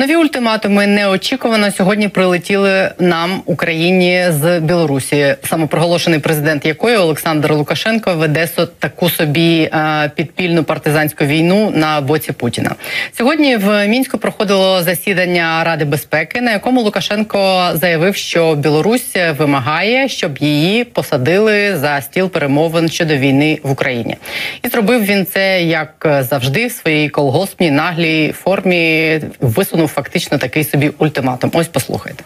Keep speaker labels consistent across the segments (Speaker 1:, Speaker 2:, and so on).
Speaker 1: Нові ультиматуми неочікувано сьогодні прилетіли нам Україні з Білорусі. Самопроголошений президент якої Олександр Лукашенко веде таку собі е, підпільну партизанську війну на боці Путіна. Сьогодні в мінську проходило засідання Ради безпеки, на якому Лукашенко заявив, що Білорусь вимагає, щоб її посадили за стіл перемовин щодо війни в Україні, і зробив він це як завжди в своїй колгоспній наглій формі. Висунув фактично такий собі ультиматум. Ось послухайте.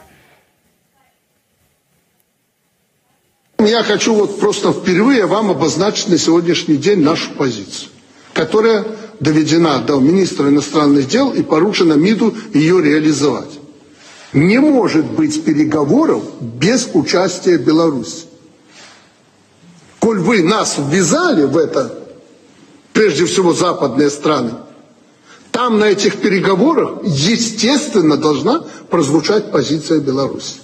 Speaker 2: Я хочу вот просто впервые вам обозначить на сегодняшний день нашу позицию, которая доведена до министра иностранных дел и поручена МИДу ее реализовать. Не может быть переговоров без участия Беларуси. Коль вы нас ввязали в это, прежде всего западные страны, там на этих переговорах, естественно, должна прозвучать позиция Беларуси.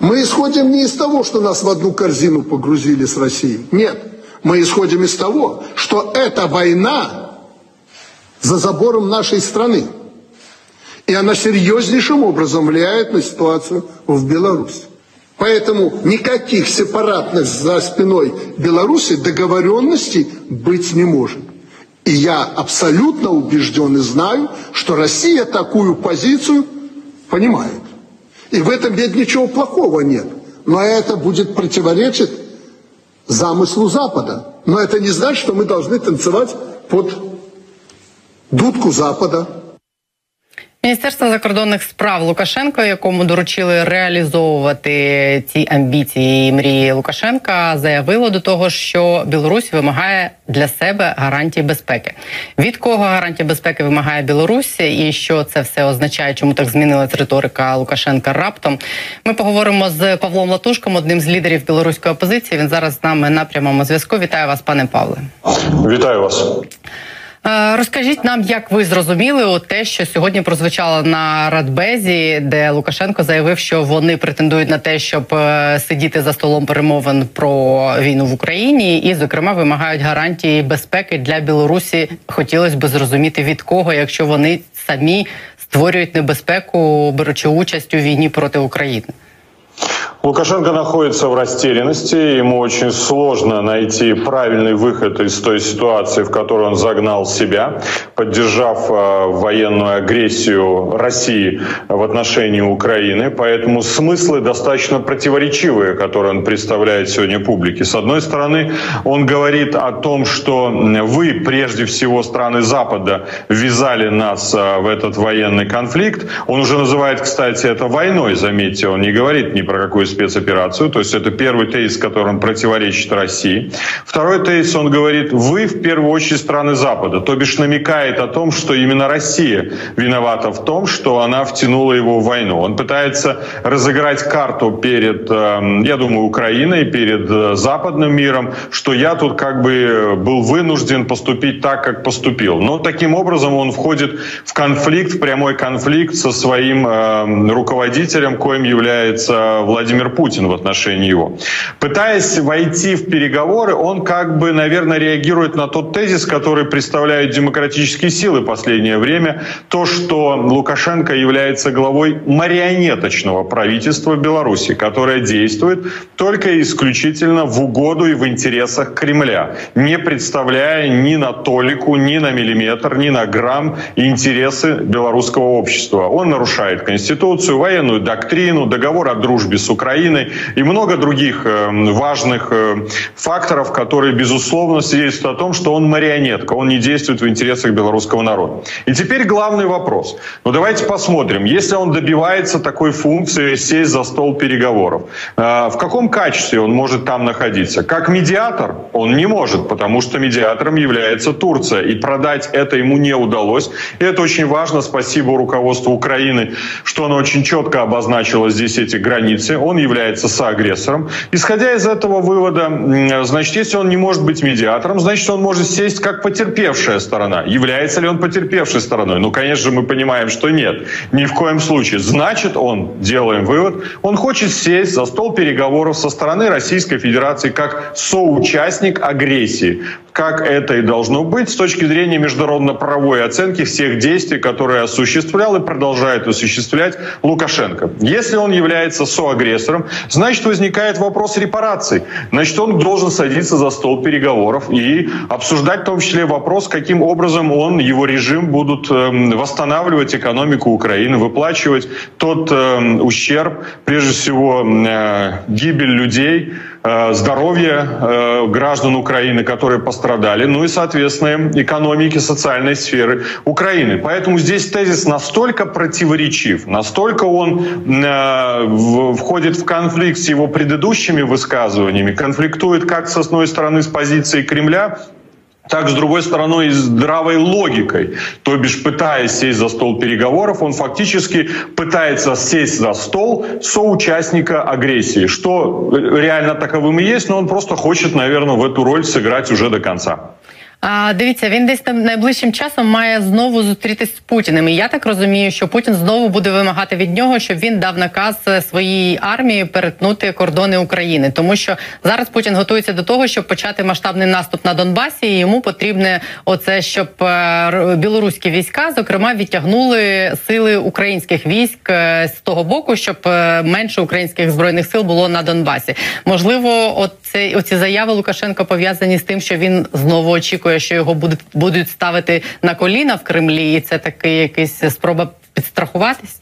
Speaker 2: Мы исходим не из того, что нас в одну корзину погрузили с Россией. Нет. Мы исходим из того, что эта война за забором нашей страны. И она серьезнейшим образом влияет на ситуацию в Беларуси. Поэтому никаких сепаратных за спиной Беларуси договоренностей быть не может. И я абсолютно убежден и знаю, что Россия такую позицию понимает. И в этом ведь ничего плохого нет. Но это будет противоречить замыслу Запада. Но это не значит, что мы должны танцевать под дудку Запада.
Speaker 1: Міністерство закордонних справ Лукашенко, якому доручили реалізовувати ці амбіції і мрії Лукашенка, заявило до того, що Білорусь вимагає для себе гарантії безпеки. Від кого гарантії безпеки вимагає Білорусь, і що це все означає, чому так змінилась риторика Лукашенка раптом? Ми поговоримо з Павлом Латушком, одним з лідерів білоруської опозиції. Він зараз з нами на прямому зв'язку. Вітаю вас, пане Павле.
Speaker 3: Вітаю вас.
Speaker 1: Е, розкажіть нам, як ви зрозуміли те, що сьогодні прозвучало на Радбезі, де Лукашенко заявив, що вони претендують на те, щоб е, сидіти за столом перемовин про війну в Україні, і, зокрема, вимагають гарантії безпеки для Білорусі. Хотілося б зрозуміти від кого, якщо вони самі створюють небезпеку, беручи участь у війні проти України.
Speaker 3: Лукашенко находится в растерянности, ему очень сложно найти правильный выход из той ситуации, в которую он загнал себя, поддержав э, военную агрессию России в отношении Украины. Поэтому смыслы достаточно противоречивые, которые он представляет сегодня публике. С одной стороны, он говорит о том, что вы, прежде всего страны Запада, ввязали нас э, в этот военный конфликт. Он уже называет, кстати, это войной, заметьте, он не говорит ни про какую спецоперацию. То есть это первый тезис, которым противоречит России. Второй тезис, он говорит, вы в первую очередь страны Запада. То бишь намекает о том, что именно Россия виновата в том, что она втянула его в войну. Он пытается разыграть карту перед, эм, я думаю, Украиной, перед э, западным миром, что я тут как бы был вынужден поступить так, как поступил. Но таким образом он входит в конфликт, в прямой конфликт со своим э, руководителем, коим является Владимир Путин в отношении его. Пытаясь войти в переговоры, он как бы, наверное, реагирует на тот тезис, который представляют демократические силы в последнее время, то, что Лукашенко является главой марионеточного правительства Беларуси, которое действует только исключительно в угоду и в интересах Кремля, не представляя ни на толику, ни на миллиметр, ни на грамм интересы белорусского общества. Он нарушает Конституцию, военную доктрину, договор о дружбе с Украиной и много других э, важных э, факторов, которые, безусловно, свидетельствуют о том, что он марионетка, он не действует в интересах белорусского народа. И теперь главный вопрос. Ну давайте посмотрим, если он добивается такой функции сесть за стол переговоров, э, в каком качестве он может там находиться? Как медиатор он не может, потому что медиатором является Турция, и продать это ему не удалось. И это очень важно, спасибо руководству Украины, что оно очень четко обозначило здесь эти границы. Он является соагрессором. Исходя из этого вывода, значит, если он не может быть медиатором, значит, он может сесть как потерпевшая сторона. Является ли он потерпевшей стороной? Ну, конечно же, мы понимаем, что нет. Ни в коем случае. Значит, он, делаем вывод, он хочет сесть за стол переговоров со стороны Российской Федерации как соучастник агрессии как это и должно быть с точки зрения международно-правовой оценки всех действий, которые осуществлял и продолжает осуществлять Лукашенко. Если он является соагрессором, значит возникает вопрос репараций. Значит, он должен садиться за стол переговоров и обсуждать в том числе вопрос, каким образом он, его режим будут эм, восстанавливать экономику Украины, выплачивать тот эм, ущерб, прежде всего э, гибель людей, э, здоровье э, граждан Украины, которые пострадали, ну и, соответственно, экономики, социальной сферы Украины. Поэтому здесь тезис настолько противоречив, настолько он входит в конфликт с его предыдущими высказываниями, конфликтует как с одной стороны с позицией Кремля, так, с другой стороны, и здравой логикой. То бишь, пытаясь сесть за стол переговоров, он фактически пытается сесть за стол соучастника агрессии, что реально таковым и есть, но он просто хочет, наверное, в эту роль сыграть уже до конца.
Speaker 1: А, Дивіться, він десь там найближчим часом має знову зустрітись з Путіним. І я так розумію, що Путін знову буде вимагати від нього, щоб він дав наказ е, своїй армії перетнути кордони України, тому що зараз Путін готується до того, щоб почати масштабний наступ на Донбасі. і Йому потрібне оце, щоб е, білоруські війська, зокрема, відтягнули сили українських військ е, з того боку, щоб менше українських збройних сил було на Донбасі. Можливо, оце оці заяви Лукашенка пов'язані з тим, що він знову очікує що його будуть будуть ставити на коліна в Кремлі, і це такий якийсь спроба підстрахуватись.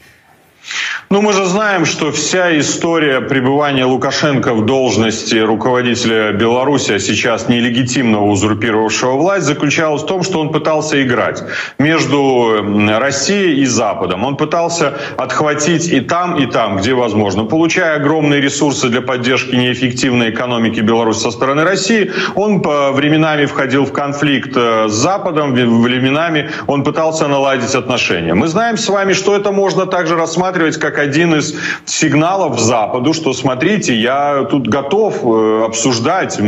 Speaker 3: Ну, мы же знаем, что вся история пребывания Лукашенко в должности руководителя Беларуси, а сейчас нелегитимного узурпировавшего власть, заключалась в том, что он пытался играть между Россией и Западом. Он пытался отхватить и там, и там, где возможно. Получая огромные ресурсы для поддержки неэффективной экономики Беларуси со стороны России, он временами входил в конфликт э, с Западом, временами он пытался наладить отношения. Мы знаем с вами, что это можно также рассматривать как один из сигналов Западу, что смотрите, я тут готов э, обсуждать,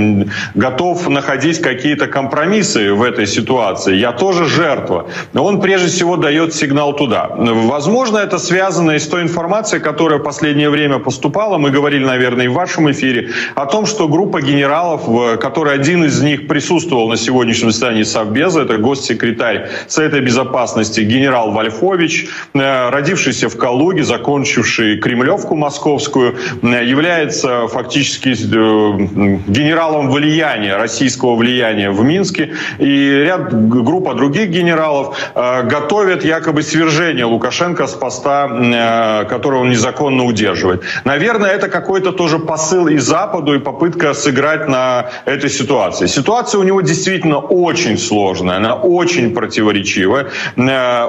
Speaker 3: готов находить какие-то компромиссы в этой ситуации. Я тоже жертва. Но он прежде всего дает сигнал туда. Возможно, это связано и с той информацией, которая в последнее время поступала. Мы говорили, наверное, и в вашем эфире о том, что группа генералов, который один из них присутствовал на сегодняшнем заседании Совбеза, это госсекретарь Совета Безопасности генерал Вольфович, э, родившийся в Калуге, закончивший Кремлевку московскую, является фактически э, генералом влияния, российского влияния в Минске. И ряд, группа других генералов э, готовят якобы свержение Лукашенко с поста, э, который он незаконно удерживает. Наверное, это какой-то тоже посыл и Западу, и попытка сыграть на этой ситуации. Ситуация у него действительно очень сложная, она очень противоречивая.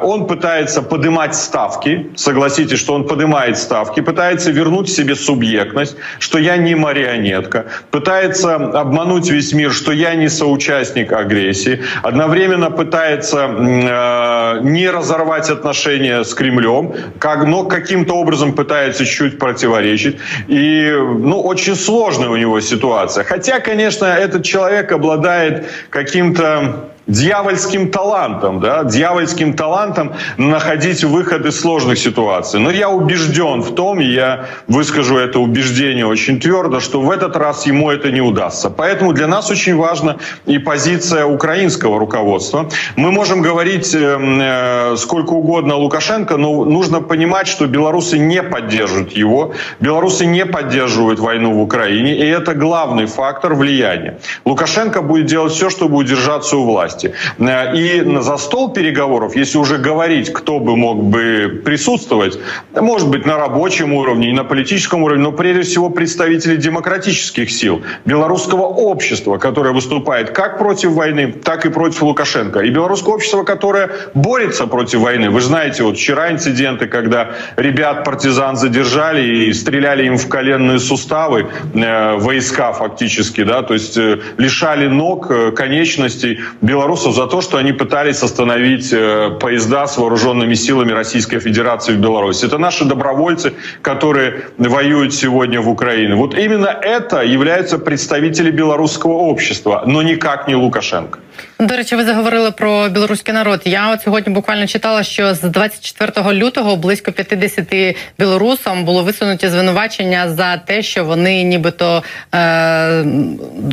Speaker 3: Он пытается поднимать ставки. Согласитесь, что он поднимает ставки, пытается вернуть себе субъектность, что я не марионетка, пытается обмануть весь мир, что я не соучастник агрессии, одновременно пытается э, не разорвать отношения с Кремлем, как, но каким-то образом пытается чуть противоречить. И ну, очень сложная у него ситуация. Хотя, конечно, этот человек обладает каким-то дьявольским талантом, да, дьявольским талантом находить выход из сложных ситуаций. Но я убежден в том, и я выскажу это убеждение очень твердо, что в этот раз ему это не удастся. Поэтому для нас очень важна и позиция украинского руководства. Мы можем говорить э, сколько угодно о Лукашенко, но нужно понимать, что белорусы не поддерживают его, белорусы не поддерживают войну в Украине, и это главный фактор влияния. Лукашенко будет делать все, чтобы удержаться у власти власти. Э, и за стол переговоров, если уже говорить, кто бы мог бы присутствовать, может быть, на рабочем уровне и на политическом уровне, но прежде всего представители демократических сил, белорусского общества, которое выступает как против войны, так и против Лукашенко. И белорусское общество, которое борется против войны. Вы знаете, вот вчера инциденты, когда ребят партизан задержали и стреляли им в коленные суставы, э, войска фактически, да, то есть э, лишали ног, э, конечностей белорусских белорусов за то, что они пытались остановить э, поезда с вооруженными силами Российской Федерации в Беларуси. Это наши добровольцы, которые воюют сегодня в Украине. Вот именно это являются представители белорусского общества, но никак не Лукашенко.
Speaker 1: До речі, ви заговорили про білоруський народ. Я от сьогодні буквально читала, що з 24 лютого близько 50 білорусам було висунуті звинувачення за те, що вони нібито е-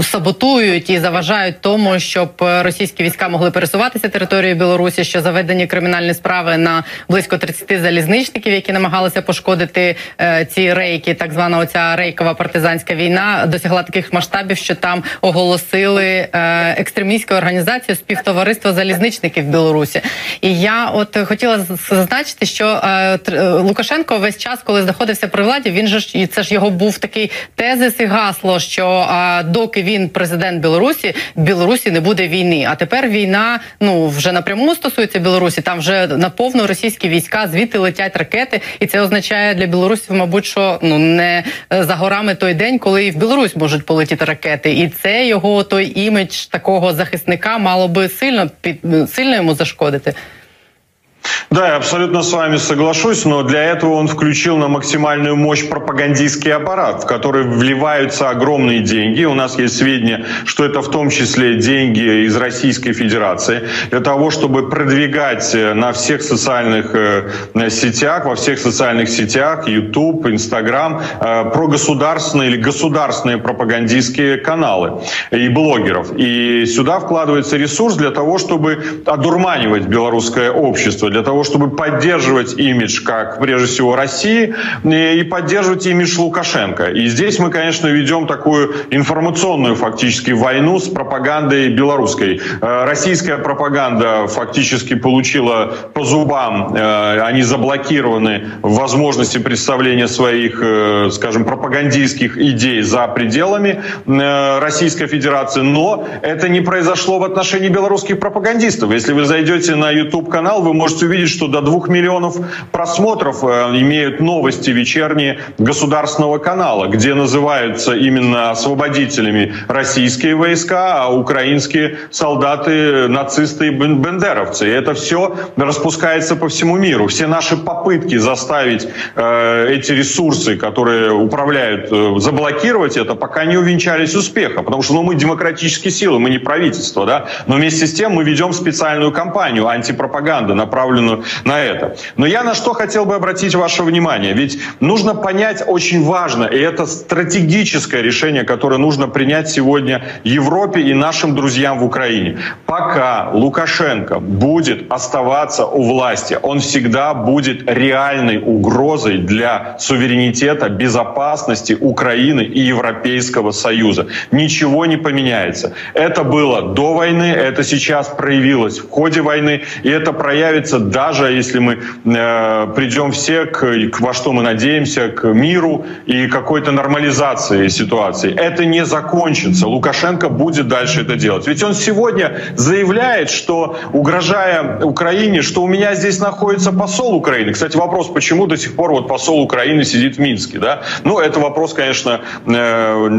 Speaker 1: саботують і заважають тому, щоб російські війська могли пересуватися територією Білорусі, що заведені кримінальні справи на близько 30 залізничників, які намагалися пошкодити е- ці рейки. Так звана оця рейкова партизанська війна досягла таких масштабів, що там оголосили е- екстремістську організацію співтовариство залізничників Білорусі. І я от хотіла зазначити, що е, е, Лукашенко весь час, коли знаходився при владі, він же і це ж його був такий тезис і гасло, що е, доки він президент Білорусі, в Білорусі не буде війни. А тепер війна ну вже напряму стосується Білорусі. Там вже наповно російські війська, звідти летять ракети, і це означає для білорусів, мабуть, що ну не е, за горами той день, коли і в Білорусь можуть полетіти ракети, і це його той імідж такого захисника мало би сильно під сильно йому зашкодити.
Speaker 3: Да, я абсолютно с вами соглашусь, но для этого он включил на максимальную мощь пропагандистский аппарат, в который вливаются огромные деньги. У нас есть сведения, что это в том числе деньги из Российской Федерации, для того, чтобы продвигать э, на всех социальных э, сетях, во всех социальных сетях, YouTube, Instagram, э, прогосударственные или государственные пропагандистские каналы и блогеров. И сюда вкладывается ресурс для того, чтобы одурманивать белорусское общество, для того, чтобы поддерживать имидж, как прежде всего России, и поддерживать имидж Лукашенко. И здесь мы, конечно, ведем такую информационную фактически войну с пропагандой белорусской. Э, российская пропаганда фактически получила по зубам, э, они заблокированы в возможности представления своих, э, скажем, пропагандистских идей за пределами Российской Федерации, но это не произошло в отношении белорусских пропагандистов. Если вы зайдете на YouTube-канал, вы можете увидеть, что до двух миллионов просмотров э, имеют новости вечерние государственного канала, где называются именно освободителями российские войска, а украинские солдаты, нацисты и бендеровцы. И это все распускается по всему миру. Все наши попытки заставить э, эти ресурсы, которые управляют, э, заблокировать это, пока не увенчались успехом. Потому что ну, мы демократические силы, мы не правительство, да? но вместе с тем мы ведем специальную кампанию антипропаганды, направленную направленную на это. Но я на что хотел бы обратить ваше внимание. Ведь нужно понять очень важно, и это стратегическое решение, которое нужно принять сегодня Европе и нашим друзьям в Украине. Пока Лукашенко будет оставаться у власти, он всегда будет реальной угрозой для суверенитета, безопасности Украины и Европейского Союза. Ничего не поменяется. Это было до войны, это сейчас проявилось в ходе войны, и это проявится даже если мы э, придем все к, к во что мы надеемся, к миру и какой-то нормализации ситуации, это не закончится. Лукашенко будет дальше это делать. Ведь он сегодня заявляет, что угрожая Украине, что у меня здесь находится посол Украины. Кстати, вопрос, почему до сих пор вот посол Украины сидит в Минске, да? Ну, это вопрос, конечно, э,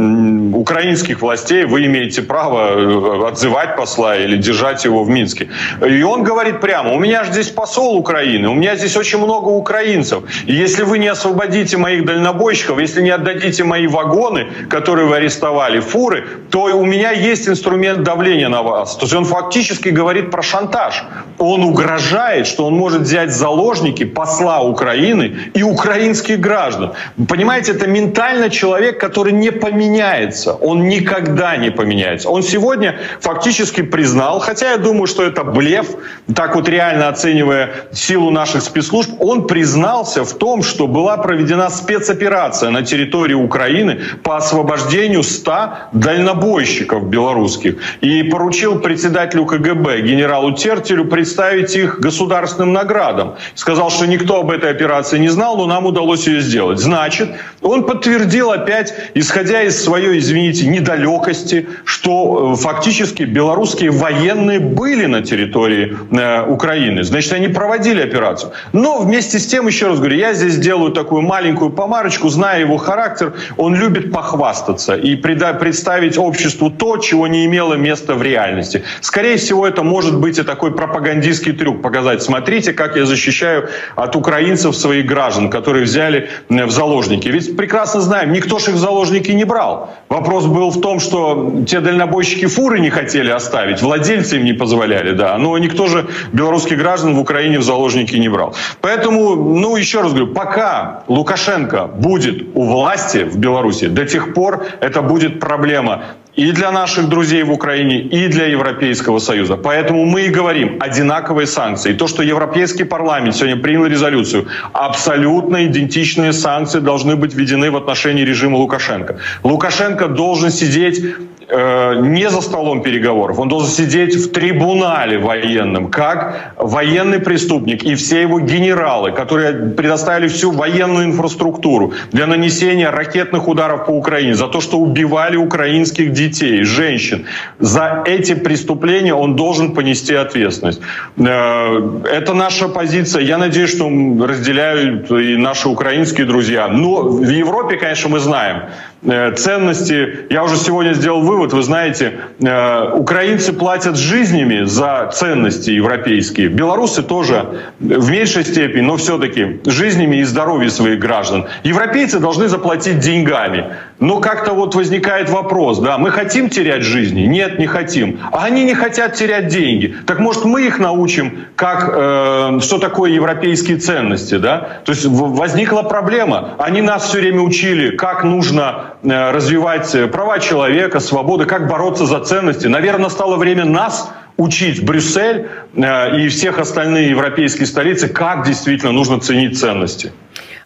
Speaker 3: украинских властей. Вы имеете право э, отзывать посла или держать его в Минске. И он говорит прямо, у меня же здесь посол Украины, у меня здесь очень много украинцев. И если вы не освободите моих дальнобойщиков, если не отдадите мои вагоны, которые вы арестовали, фуры, то у меня есть инструмент давления на вас. То есть он фактически говорит про шантаж. Он угрожает, что он может взять заложники посла Украины и украинских граждан. Понимаете, это ментально человек, который не поменяется. Он никогда не поменяется. Он сегодня фактически признал, хотя я думаю, что это блеф, так вот реально оценивая силу наших спецслужб, он признался в том, что была проведена спецоперация на территории Украины по освобождению 100 дальнобойщиков белорусских и поручил председателю КГБ генералу Тертелю представить их государственным наградам. Сказал, что никто об этой операции не знал, но нам удалось ее сделать. Значит, он подтвердил опять, исходя из своей, извините, недалекости, что э, фактически белорусские военные были на территории э, Украины. Значит, они проводили операцию. Но вместе с тем, еще раз говорю, я здесь делаю такую маленькую помарочку, зная его характер, он любит похвастаться и представить обществу то, чего не имело места в реальности. Скорее всего, это может быть и такой пропагандистский трюк, показать, смотрите, как я защищаю от украинцев своих граждан, которые взяли в заложники. Ведь прекрасно знаем, никто же их в заложники не брал. Вопрос был в том, что те дальнобойщики фуры не хотели оставить, владельцы им не позволяли, да, но никто же белорусских граждан в Украине в заложники не брал. Поэтому, ну, еще раз говорю, пока Лукашенко будет у власти в Беларуси, до тех пор это будет проблема и для наших друзей в Украине, и для Европейского Союза. Поэтому мы и говорим одинаковые санкции. То, что Европейский парламент сегодня принял резолюцию, абсолютно идентичные санкции должны быть введены в отношении режима Лукашенко. Лукашенко должен сидеть не за столом переговоров, он должен сидеть в трибунале военном, как военный преступник и все его генералы, которые предоставили всю военную инфраструктуру для нанесения ракетных ударов по Украине, за то, что убивали украинских детей женщин. За эти преступления он должен понести ответственность. Э, это наша позиция. Я надеюсь, что разделяют и наши украинские друзья. Но в Европе, конечно, мы знаем, Э, ценности. Я уже сегодня сделал вывод, вы знаете, э, украинцы платят жизнями за ценности европейские. Белорусы тоже в меньшей степени, но все-таки жизнями и здоровьем своих граждан. Европейцы должны заплатить деньгами. Но как-то вот возникает вопрос, да, мы хотим терять жизни? Нет, не хотим. А они не хотят терять деньги. Так может мы их научим, как, э, что такое европейские ценности, да? То есть возникла проблема. Они нас все время учили, как нужно Э, развивать права человека, свободы, как бороться за ценности. Наверное, настало время нас учить Брюссель э, и всех остальные европейские столицы, как действительно нужно ценить ценности.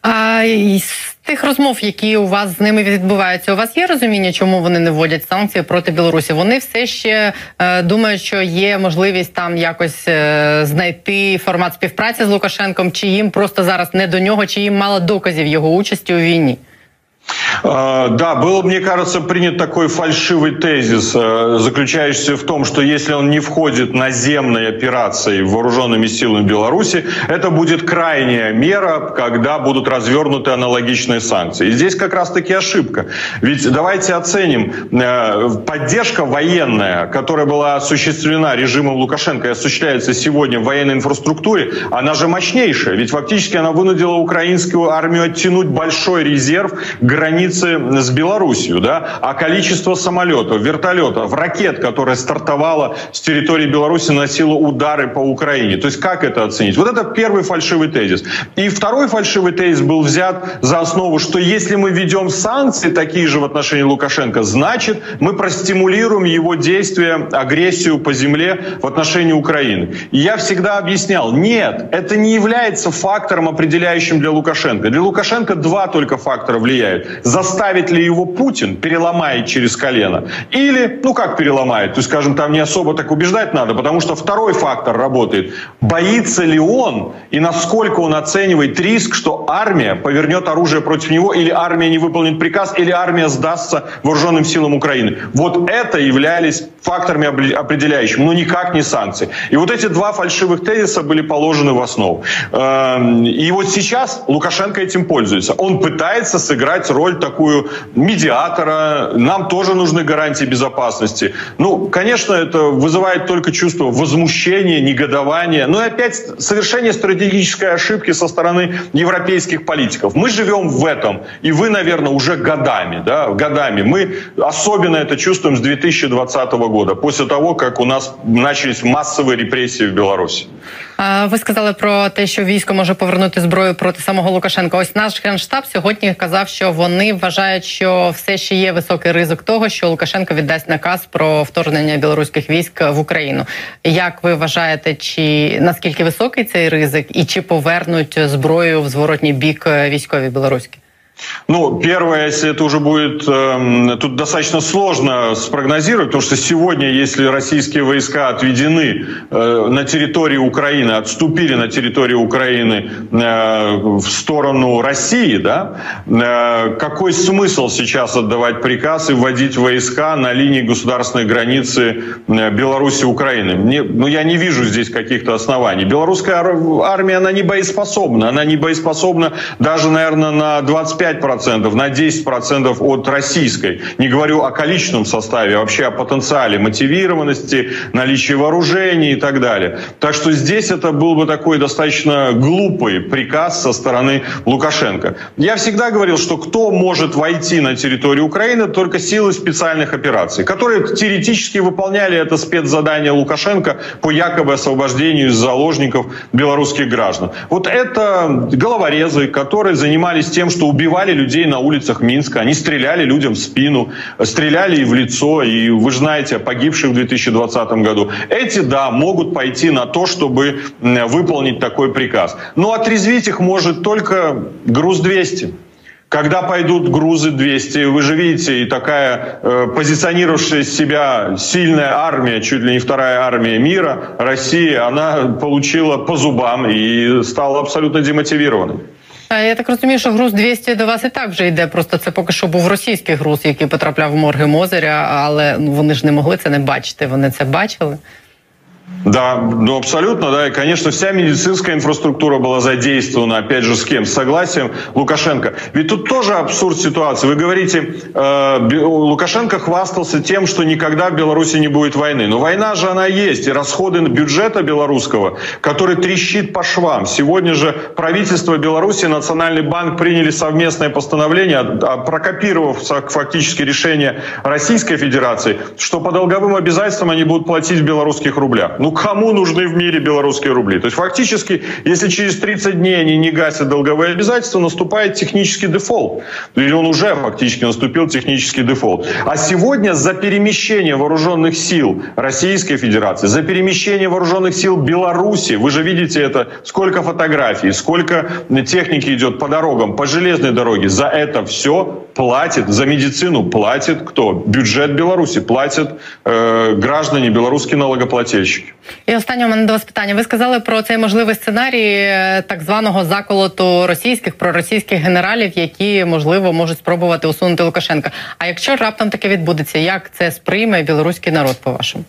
Speaker 1: А тих розмов, які у вас з ними відбуваються, у вас є розуміння, чому вони не вводять санкції проти Білорусі? Вони все ще е, думають, що є можливість там якось е, знайти формат співпраці з Лукашенком, чи їм просто зараз не до нього, чи їм мало доказів його участі у війні?
Speaker 3: А, да, был, мне кажется, принят такой фальшивый тезис, э, заключающийся в том, что если он не входит наземной операцией вооруженными силами Беларуси, это будет крайняя мера, когда будут развернуты аналогичные санкции. И здесь как раз-таки ошибка. Ведь давайте оценим, э, поддержка военная, которая была осуществлена режимом Лукашенко и осуществляется сегодня в военной инфраструктуре, она же мощнейшая. Ведь фактически она вынудила украинскую армию оттянуть большой резерв границы с Белоруссией, да, а количество самолетов, вертолетов, ракет, которые стартовало с территории Беларуси, носило удары по Украине. То есть как это оценить? Вот это первый фальшивый тезис. И второй фальшивый тезис был взят за основу, что если мы ведем санкции такие же в отношении Лукашенко, значит мы простимулируем его действия, агрессию по земле в отношении Украины. И я всегда объяснял, нет, это не является фактором, определяющим для Лукашенко. Для Лукашенко два только фактора влияют заставит ли его Путин, переломает через колено. Или, ну как переломает, то есть, скажем, там не особо так убеждать надо, потому что второй фактор работает. Боится ли он и насколько он оценивает риск, что армия повернет оружие против него, или армия не выполнит приказ, или армия сдастся вооруженным силам Украины. Вот это являлись факторами определяющими, но никак не санкции. И вот эти два фальшивых тезиса были положены в основу. Эм, и вот сейчас Лукашенко этим пользуется. Он пытается сыграть роль такую медиатора. Нам тоже нужны гарантии безопасности. Ну, конечно, это вызывает только чувство возмущения, негодования. Но и опять совершение стратегической ошибки со стороны европейских политиков. Мы живем в этом. И вы, наверное, уже годами. Да, годами. Мы особенно это чувствуем с 2020 года, после того, как у нас начались массовые репрессии в Беларуси.
Speaker 1: Ви сказали про те, що військо може повернути зброю проти самого Лукашенка. Ось наш генштаб сьогодні казав, що вони вважають, що все ще є високий ризик того, що Лукашенко віддасть наказ про вторгнення білоруських військ в Україну. Як ви вважаєте, чи наскільки високий цей ризик, і чи повернуть зброю в зворотній бік військові білоруські?
Speaker 3: Ну, первое, если это уже будет, э, тут достаточно сложно спрогнозировать, потому что сегодня, если российские войска отведены э, на территории Украины, отступили на территорию Украины э, в сторону России, да, э, какой смысл сейчас отдавать приказ и вводить войска на линии государственной границы э, Беларуси и Украины? Мне, ну, я не вижу здесь каких-то оснований. Белорусская армия, она не боеспособна, она не боеспособна даже, наверное, на 25 5%, на 10% от российской. Не говорю о количественном составе, а вообще о потенциале мотивированности, наличии вооружений и так далее. Так что здесь это был бы такой достаточно глупый приказ со стороны Лукашенко. Я всегда говорил, что кто может войти на территорию Украины, только силы специальных операций, которые теоретически выполняли это спецзадание Лукашенко по якобы освобождению из заложников белорусских граждан. Вот это головорезы, которые занимались тем, что убивали убивали людей на улицах Минска, они стреляли людям в спину, стреляли и в лицо, и вы же знаете о погибших в 2020 году. Эти, да, могут пойти на то, чтобы выполнить такой приказ. Но отрезвить их может только груз-200 когда пойдут грузы 200, вы же видите, и такая э, позиционировавшая себя сильная армия, чуть ли не вторая армия мира, Россия, она получила по зубам и стала абсолютно демотивированной.
Speaker 1: Я так розумію, що груз 200 до вас і так вже йде. Просто це поки що був російський груз, який потрапляв в морги Мозеря, але ну вони ж не могли це не бачити. Вони це бачили.
Speaker 3: Да, ну абсолютно, да. И, конечно, вся медицинская инфраструктура была задействована, опять же, с кем? С согласием Лукашенко. Ведь тут тоже абсурд ситуации. Вы говорите, э, Лукашенко хвастался тем, что никогда в Беларуси не будет войны. Но война же она есть. И расходы бюджета белорусского, который трещит по швам. Сегодня же правительство Беларуси, Национальный банк приняли совместное постановление, прокопировав фактически решение Российской Федерации, что по долговым обязательствам они будут платить в белорусских рублях. Ну, кому нужны в мире белорусские рубли? То есть фактически, если через 30 дней они не гасят долговые обязательства, наступает технический дефолт. Или он уже фактически наступил технический дефолт. А сегодня за перемещение вооруженных сил Российской Федерации, за перемещение вооруженных сил Беларуси, вы же видите это, сколько фотографий, сколько техники идет по дорогам, по железной дороге, за это все платит, за медицину платит кто? Бюджет Беларуси, платят э, граждане, белорусские налогоплательщики.
Speaker 1: І останнє у мене до вас питання. Ви сказали про цей можливий сценарій е, так званого заколоту російських проросійських генералів, які можливо можуть спробувати усунути Лукашенка. А якщо раптом таке відбудеться, як це сприйме білоруський народ? По вашому?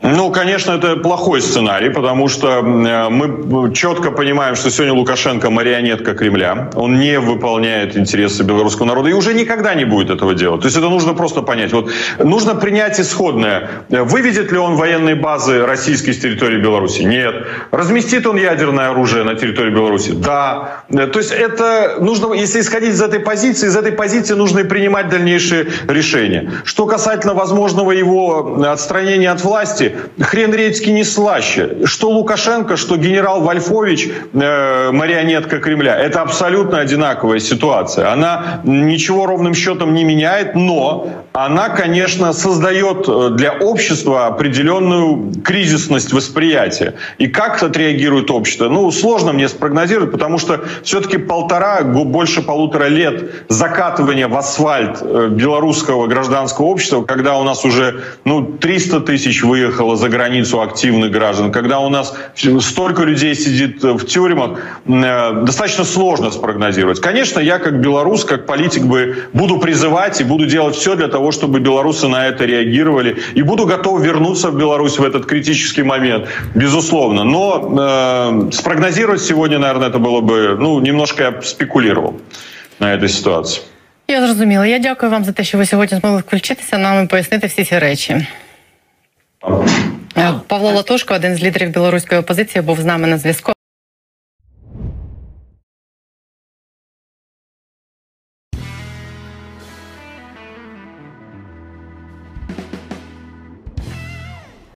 Speaker 3: Ну, конечно, это плохой сценарий, потому что э, мы четко понимаем, что сегодня Лукашенко марионетка Кремля. Он не выполняет интересы белорусского народа и уже никогда не будет этого делать. То есть это нужно просто понять. Вот нужно принять исходное. Выведет ли он военные базы российские с территории Беларуси? Нет. Разместит он ядерное оружие на территории Беларуси? Да. То есть это нужно, если исходить из этой позиции, из этой позиции нужно и принимать дальнейшие решения. Что касательно возможного его отстранения от власти, хрен редьки не слаще. Что Лукашенко, что генерал Вольфович, э, марионетка Кремля. Это абсолютно одинаковая ситуация. Она ничего ровным счетом не меняет, но она, конечно, создает э, для общества определенную кризисность восприятия. И как отреагирует общество? Ну, сложно мне спрогнозировать, потому что все-таки полтора, больше полутора лет закатывания в асфальт э, белорусского гражданского общества, когда у нас уже ну, 300 тысяч выехало за границу активных граждан, когда у нас столько людей сидит в тюрьмах, э, достаточно сложно спрогнозировать. Конечно, я как белорус, как политик бы буду призывать и буду делать все для того, чтобы белорусы на это реагировали. И буду готов вернуться в Беларусь в этот критический момент, безусловно. Но э, спрогнозировать сегодня, наверное, это было бы, ну, немножко я спекулировал на этой ситуации.
Speaker 1: Я зрозуміла. Я дякую вам за те, що ви сьогодні змогли включитися нам і пояснити всі ці речі. Павло Латушко, один з лідерів білоруської опозиції, був з нами на зв'язку.